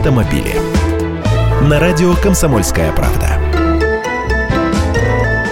автомобили. На радио «Комсомольская правда».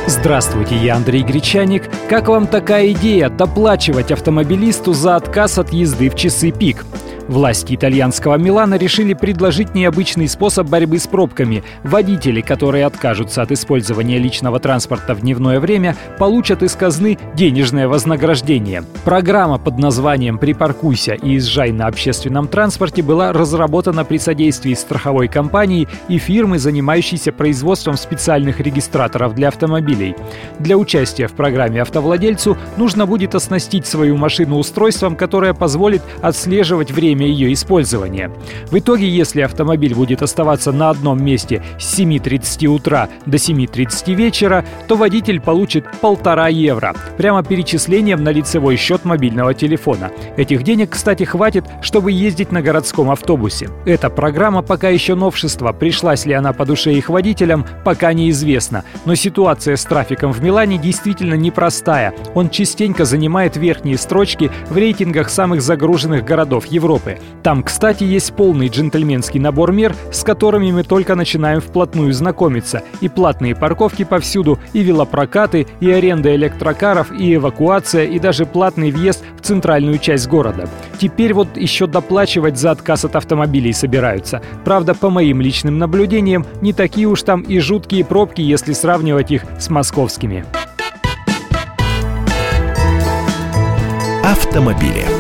Здравствуйте, я Андрей Гречаник. Как вам такая идея доплачивать автомобилисту за отказ от езды в часы пик? Власти итальянского Милана решили предложить необычный способ борьбы с пробками. Водители, которые откажутся от использования личного транспорта в дневное время, получат из казны денежное вознаграждение. Программа под названием «Припаркуйся и езжай на общественном транспорте» была разработана при содействии страховой компании и фирмы, занимающейся производством специальных регистраторов для автомобилей. Для участия в программе автовладельцу нужно будет оснастить свою машину устройством, которое позволит отслеживать время время ее использования. В итоге, если автомобиль будет оставаться на одном месте с 7.30 утра до 7.30 вечера, то водитель получит полтора евро прямо перечислением на лицевой счет мобильного телефона. Этих денег, кстати, хватит, чтобы ездить на городском автобусе. Эта программа пока еще новшество, пришлась ли она по душе их водителям, пока неизвестно. Но ситуация с трафиком в Милане действительно непростая. Он частенько занимает верхние строчки в рейтингах самых загруженных городов Европы. Европы. Там, кстати, есть полный джентльменский набор мер, с которыми мы только начинаем вплотную знакомиться. И платные парковки повсюду, и велопрокаты, и аренда электрокаров, и эвакуация, и даже платный въезд в центральную часть города. Теперь вот еще доплачивать за отказ от автомобилей собираются. Правда, по моим личным наблюдениям, не такие уж там и жуткие пробки, если сравнивать их с московскими. Автомобили.